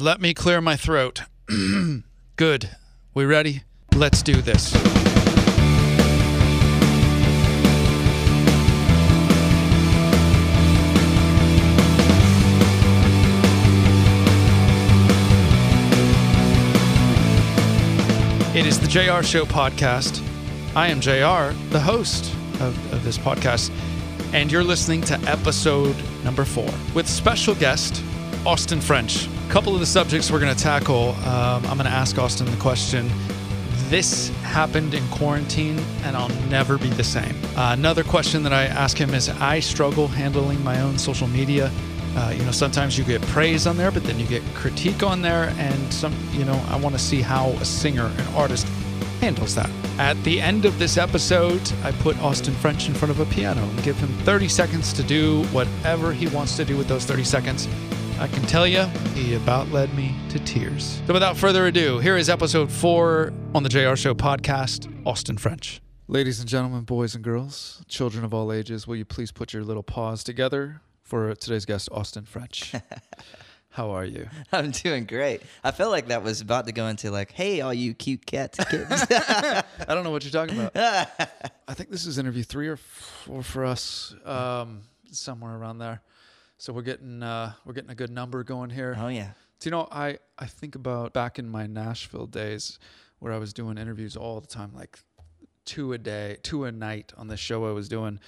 Let me clear my throat. Good. We ready? Let's do this. It is the Jayar Show podcast. I am Jayar, the host of, of this podcast, and you're listening to episode number four with special guest Austin French. Couple of the subjects we're going to tackle. Um, I'm going to ask Austin the question This happened in quarantine, and I'll never be the same. Uh, another question that I ask him is I struggle handling my own social media. Uh, you know, sometimes you get praise on there, but then you get critique on there, and some, you know, I want to see how a singer, an artist, handles that. At the end of this episode, I put Austin French in front of a piano and give him 30 seconds to do whatever he wants to do with those 30 seconds. I can tell you, he about led me to tears. So without further ado, here is episode four on the Jayar Show podcast, Austin French. Ladies and gentlemen, boys and girls, children of all ages, will you please put your little paws together for today's guest, Austin French? How are you? I'm doing great. I felt like that was about to go into like, hey, all you cute cats kids. I don't know what you're talking about. I think this is interview three or four for us, um, somewhere around there. So we're getting uh, we're getting a good number going here. oh yeah. Do you know I I think about back in my Nashville days where I was doing interviews all the time, like two a day, two a night on the show I was doing.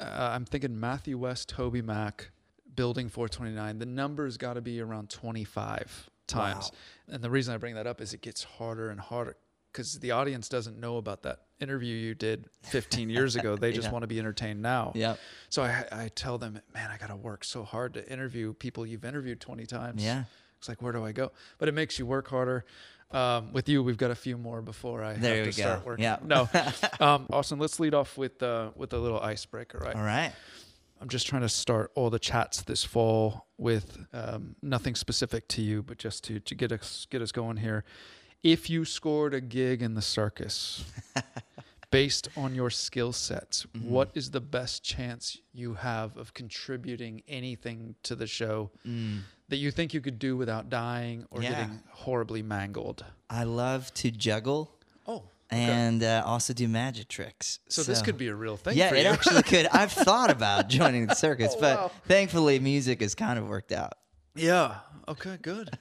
Uh, I'm thinking Matthew West, TobyMac, Building 429. The number's got to be around 25 times. And the reason I bring that up is it gets harder and harder because the audience doesn't know about that interview you did 15 years ago. They just Yeah. want to be entertained now. Yep. So I, I tell them, man, I got to work so hard to interview people you've interviewed 20 times. Yeah. It's like, where do I go? But it makes you work harder. Um, with you, we've got a few more before I There have to start working. Yeah. No, um, Austin, let's lead off with uh, with a little icebreaker, right? All right. I'm just trying to start all the chats this fall with um, nothing specific to you, but just to to get us get us going here. If you scored a gig in the circus, based on your skill sets, Mm-hmm. what is the best chance you have of contributing anything to the show that you think you could do without dying or Mm. Yeah. getting horribly mangled? I love to juggle Oh, and uh, also do magic tricks. so, this could be a real thing Yeah, it actually could. I've thought about joining the circus, Oh, but wow. thankfully, music has kind of worked out. Yeah. Okay. Good.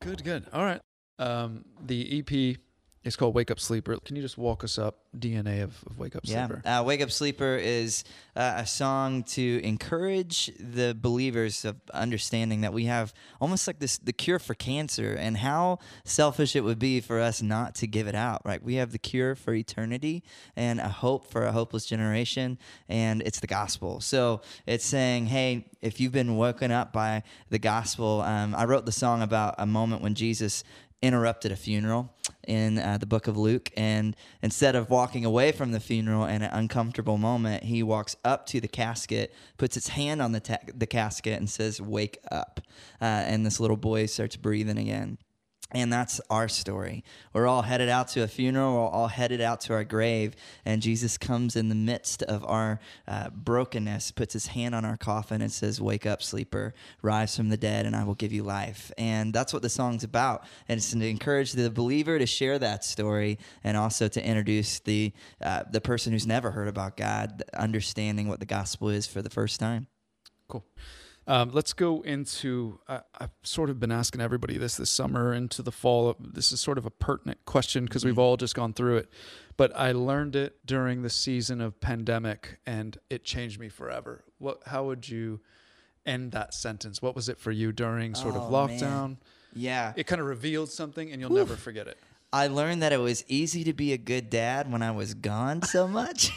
good. Good. All right. Um, the EP is called Wake Up Sleeper. Can you just walk us up DNA of, of Wake Up Yeah. Sleeper? Uh, Wake Up Sleeper is uh, a song to encourage the believers of understanding that we have almost like this the cure for cancer and how selfish it would be for us not to give it out, right? We have the cure for eternity and a hope for a hopeless generation, and it's the gospel. So it's saying, hey, if you've been woken up by the gospel, um, I wrote the song about a moment when Jesus interrupted a funeral in uh, the book of Luke. And instead of walking away from the funeral in an uncomfortable moment, he walks up to the casket, puts his hand on the, ta- the casket, and says, Wake up. Uh, and this little boy starts breathing again. And that's our story. We're all headed out to a funeral. We're all headed out to our grave. And Jesus comes in the midst of our uh, brokenness, puts his hand on our coffin, and says, Wake up, sleeper, rise from the dead, and I will give you life. And that's what the song's about. And it's to encourage the believer to share that story and also to introduce the, uh, the person who's never heard about God, understanding what the gospel is for the first time. Cool. Um, let's go into. Uh, I've sort of been asking everybody this this summer into the fall. This is sort of a pertinent question because we've all just gone through it. But I learned it during the season of pandemic, and it changed me forever. What? How would you end that sentence? What was it for you during sort of Oh, lockdown? man. Yeah. It kind of revealed something, and you'll never forget it. I learned that it was easy to be a good dad when I was gone so much.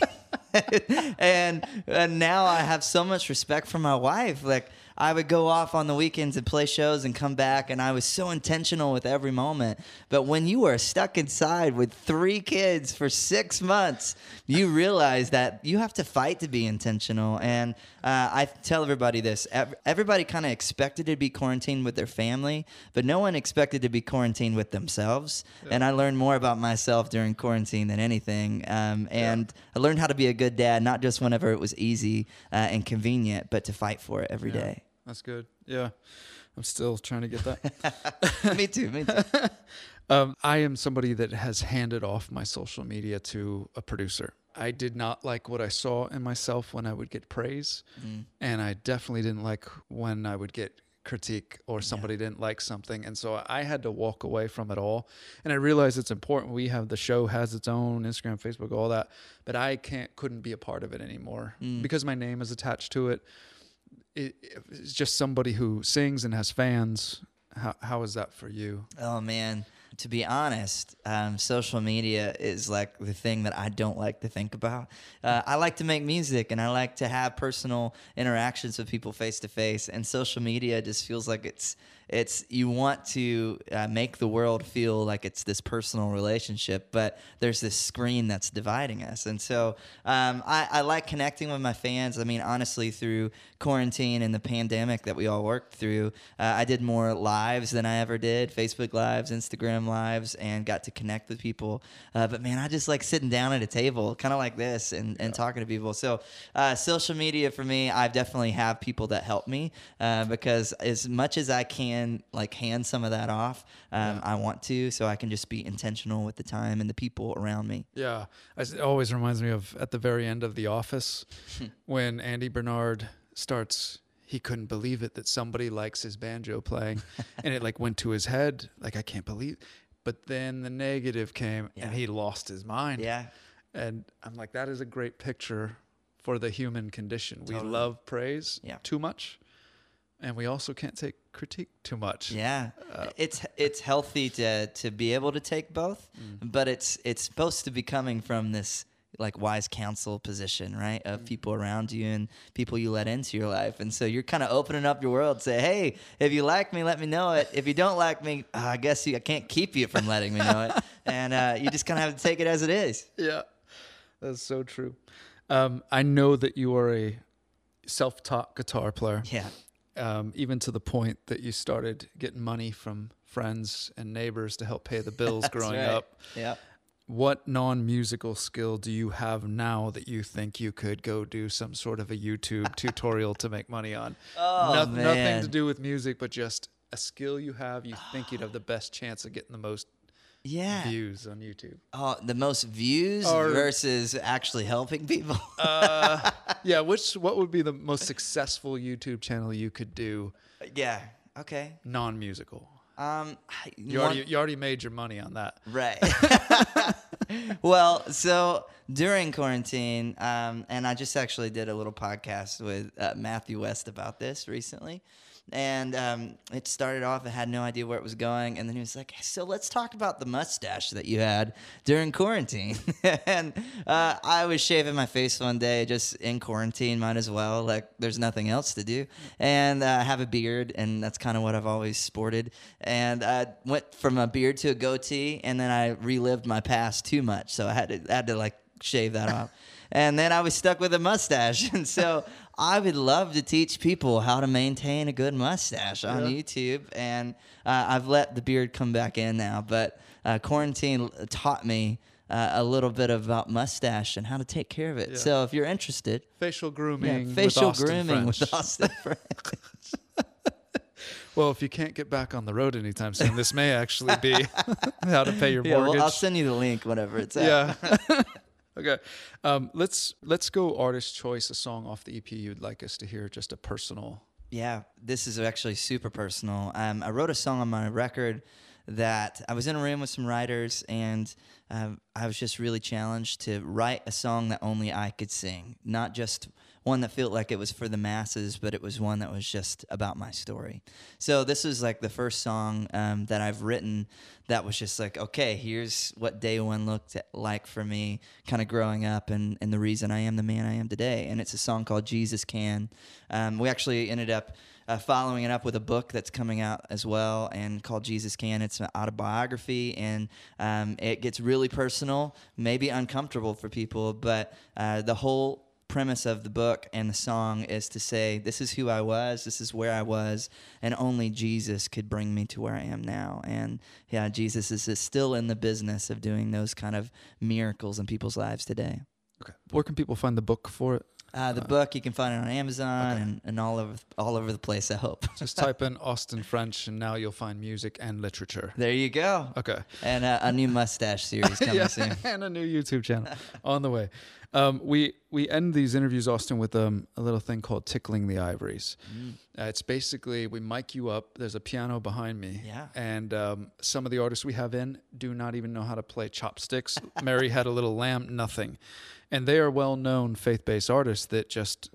and, and now I have so much respect for my wife. Like I would go off on the weekends and play shows and come back and I was so intentional with every moment. But when you are stuck inside with three kids for 6 months, you realize that you have to fight to be intentional and uh, I tell everybody this. Everybody kind of expected to be quarantined with their family, but no one expected to be quarantined with themselves. And I learned more about myself during quarantine than anything. Um, and I learned how to be a good dad, not just whenever it was easy uh, and convenient, but to fight for it every Yeah. day. That's good. Yeah. I'm still trying to get that. me too. Me too. Um, I am somebody that has handed off my social media to a producer. I did not like what I saw in myself when I would get praise, Mm. and I definitely didn't like when I would get critique or somebody didn't like something, and so I had to walk away from it all. And I realized it's important. We have the show has its own Instagram, Facebook, all that, but I can't couldn't be a part of it anymore Mm. because my name is attached to it. It's just somebody who sings and has fans. How how is that for you? Oh man, to be honest, um, social media is like the thing that I don't like to think about. Uh, I like to make music and I like to have personal interactions with people face to face, and social media just feels like it's it's you want to uh, make the world feel like it's this personal relationship, but there's this screen that's dividing us. And so um, I, I like connecting with my fans. I mean, honestly, through quarantine and the pandemic that we all worked through, uh, I did more lives than I ever did Facebook lives, Instagram lives, and got to connect with people. Uh, but man, I just like sitting down at a table, kind of like this, and, and talking to people. So uh, social media for me, I definitely have people that help me uh, because as much as I can like hand some of that off, um, I want to, so I can just be intentional with the time and the people around me. Yeah, it always reminds me of at the very end of The Office when Andy Bernard starts. He couldn't believe it that somebody likes his banjo playing, and it like went to his head. Like I can't believe. But then the negative came, Yeah. and he lost his mind. Yeah. And I'm like, that is a great picture for the human condition. We love praise Yeah. too much, and we also can't take critique too much. Yeah, Uh, it's it's healthy to to be able to take both, Mm. but it's it's supposed to be coming from this like wise counsel position, right? Mm. Of people around you and people you let into your life, and so you're kind of opening up your world. Say, hey, if you like me, let me know it. If you don't like me, uh, I guess you, I can't keep you from letting me know it, and uh, you just kind of have to take it as it is. Yeah, that's so true. Um, I know that you are a self-taught guitar player. Yeah, um, even to the point that you started getting money from friends and neighbors to help pay the bills growing right. up. yeah. What non musical skill do you have now that you think you could go do some sort of a YouTube tutorial to make money on? Oh Noth- man, Nothing to do with music, but just a skill you have you think you'd have the best chance of getting the most yeah. views on YouTube. Oh, the most views Or- versus actually helping people. Uh, yeah, which what would be the most successful YouTube channel you could do yeah. Okay. non musical? Um, You already you already made your money on that. Right. well, so during quarantine, um, and I just actually did a little podcast with uh, Matthew West about this recently. And um, it started off, I had no idea where it was going. And then he was like, So let's talk about the mustache that you had during quarantine. and uh, I was shaving my face one day just in quarantine, might as well. Like, there's nothing else to do. And uh, I have a beard, and that's kind of what I've always sported. And I went from a beard to a goatee, and then I relived my past too much. So I had to, I had to like shave that off. And then I was stuck with a mustache. And so I would love to teach people how to maintain a good mustache on Yeah. YouTube. And uh, I've let the beard come back in now. But uh, quarantine taught me uh, a little bit about mustache and how to take care of it. Yeah. So if you're interested, Facial yeah, grooming. facial with grooming with French. Austin French. Well, if you can't get back on the road anytime soon, this may actually be how to pay your yeah, mortgage. well, I'll send you the link whenever it's out. yeah. Okay. Um, let's let's go artist choice, a song off the EP you'd like us to hear, just a personal. Yeah, this is actually super personal. Um, I wrote a song on my record that I was in a room with some writers, and um, I was just really challenged to write a song that only I could sing, not just one that felt like it was for the masses, but it was one that was just about my story. So this was like the first song um, that I've written that was just like, okay, here's what day one looked like for me, kind of growing up, and, and the reason I am the man I am today. And it's a song called Jesus Can. Um, we actually ended up uh, following it up with a book that's coming out as well and called Jesus Can. It's an autobiography and um, it gets really personal, maybe uncomfortable for people, but uh, the whole premise of the book and the song is to say, This is who I was, this is where I was, and only Jesus could bring me to where I am now. And yeah, Jesus is, is still in the business of doing those kind of miracles in people's lives today. Okay. Where can people find the book for it? Uh, the book you can find it on Amazon and, and all over all over the place. I hope. Just type in Austin French, and now you'll find music and literature. there you go. Okay. And uh, a new mustache series coming yeah, soon. and a new YouTube channel on the way. Um, we we end these interviews, Austin, with um, a little thing called tickling the ivories. Mm. Uh, it's basically we mic you up. There's a piano behind me, Yeah. and um, some of the artists we have in do not even know how to play chopsticks. Mary had a little lamb, nothing, and they are well-known faith-based artists that just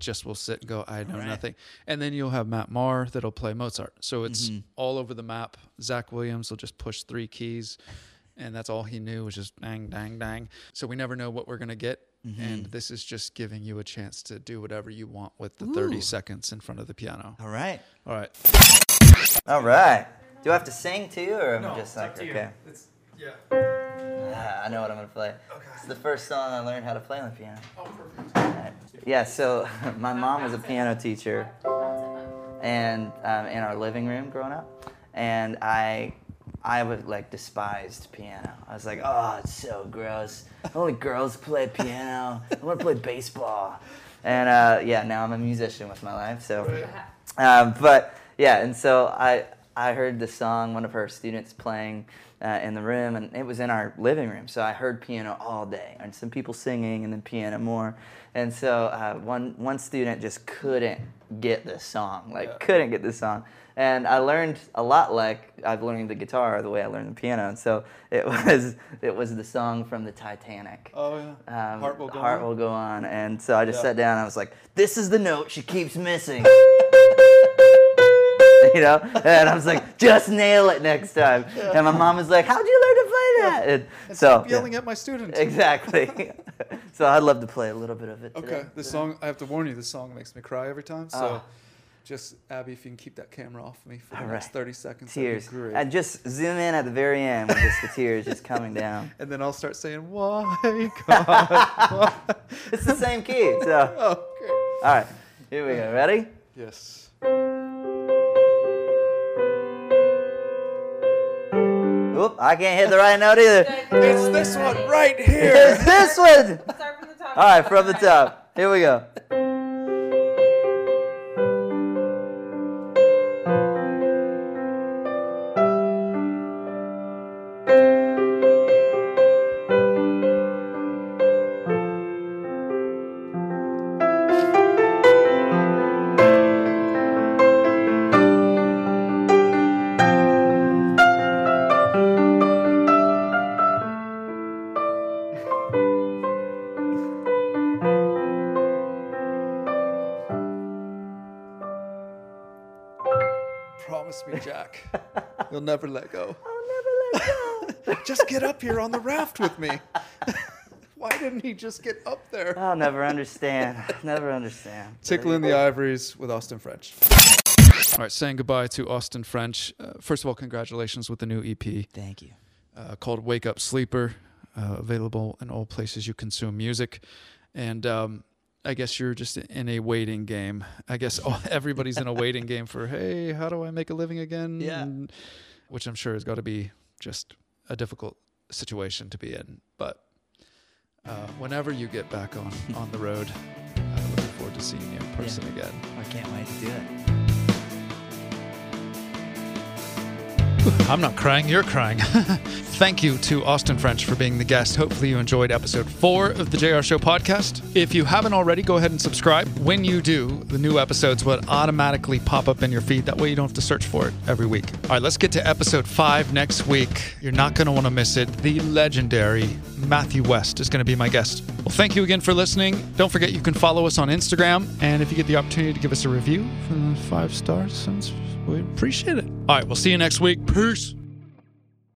just will sit and go, I know Right. nothing. And then you'll have Matt Maher that'll play Mozart. So it's Mm-hmm. all over the map. Zach Williams will just push three keys, and that's all he knew was just dang, dang, dang. So we never know what we're gonna get. Mm-hmm. And this is just giving you a chance to do whatever you want with the 30 seconds in front of the piano. All right. All right. All right. Do I have to sing too, or am I just like okay? It's, yeah. I know what I'm gonna play. Okay. It's the first song I learned how to play on the piano. Oh, perfect. Yeah. So my mom was a piano teacher, and um, in our living room growing up, and I. I would like despised piano. I was like, oh, it's so gross. Only girls play piano. I want to play baseball. And uh, yeah, now I'm a musician with my life. So um, but yeah, and so I I heard the song one of her students playing uh, in the room, and it was in our living room. So I heard piano all day, and some people singing, and then piano more. And so uh, one one student just couldn't get this song, like Yeah. couldn't get this song. And I learned a lot like I've learned the guitar the way I learned the piano. And so it was it was the song from the Titanic Oh, yeah. um, Heart will go heart on. will go on. And so I just Yeah. sat down and I was like, this is the note she keeps missing. you know? And I was like, just nail it next time. And my mom was like, how'd you learn to play that? And so, Stop yelling at my students. exactly. so I'd love to play a little bit of it. Okay, today. this song, I have to warn you, this song makes me cry every time. So Ah. just, Abby, if you can keep that camera off me for the All next right. 30 seconds, Tears. great. And just zoom in at the very end with just the tears just coming down. and then I'll start saying, Why, God? why?" It's the same key. So, Oh, okay. all right, here we go. Ready? Yes. Mm-hmm. Oop, I can't hit the right note either. It's this one right here. It's this one. Start from the top. All right, from the top. Here we go. Promise me, Jack. You'll never let go. I'll never let go. Just get up here on the raft with me. Why didn't he just get up there? I'll never understand. Never understand. Tickling the Ivories with Austin French. All right, saying goodbye to Austin French. Uh, first of all, congratulations with the new EP Thank you. uh, called Wake Up Sleeper, uh, available in all places you consume music. And um, I guess you're just in a waiting game. I guess oh, everybody's in a waiting game for, hey, how do I make a living again? Yeah. And- which I'm sure has got to be just a difficult situation to be in. But uh, whenever you get back on, on the road, uh, looking forward to seeing you in person again. I can't wait to do it. I'm not crying, you're crying. Thank you to Austin French for being the guest. Hopefully, you enjoyed episode four of the Jayar Show podcast. If you haven't already, go ahead and subscribe. When you do, the new episodes will automatically pop up in your feed. That way, you don't have to search for it every week. All right, let's get to episode five next week. You're not going to want to miss it. The legendary Matthew West is going to be my guest. Well, thank you again for listening. Don't forget you can follow us on Instagram. And if you get the opportunity to give us a review for the five stars, sounds- we appreciate it. All right, we'll see you next week. Peace.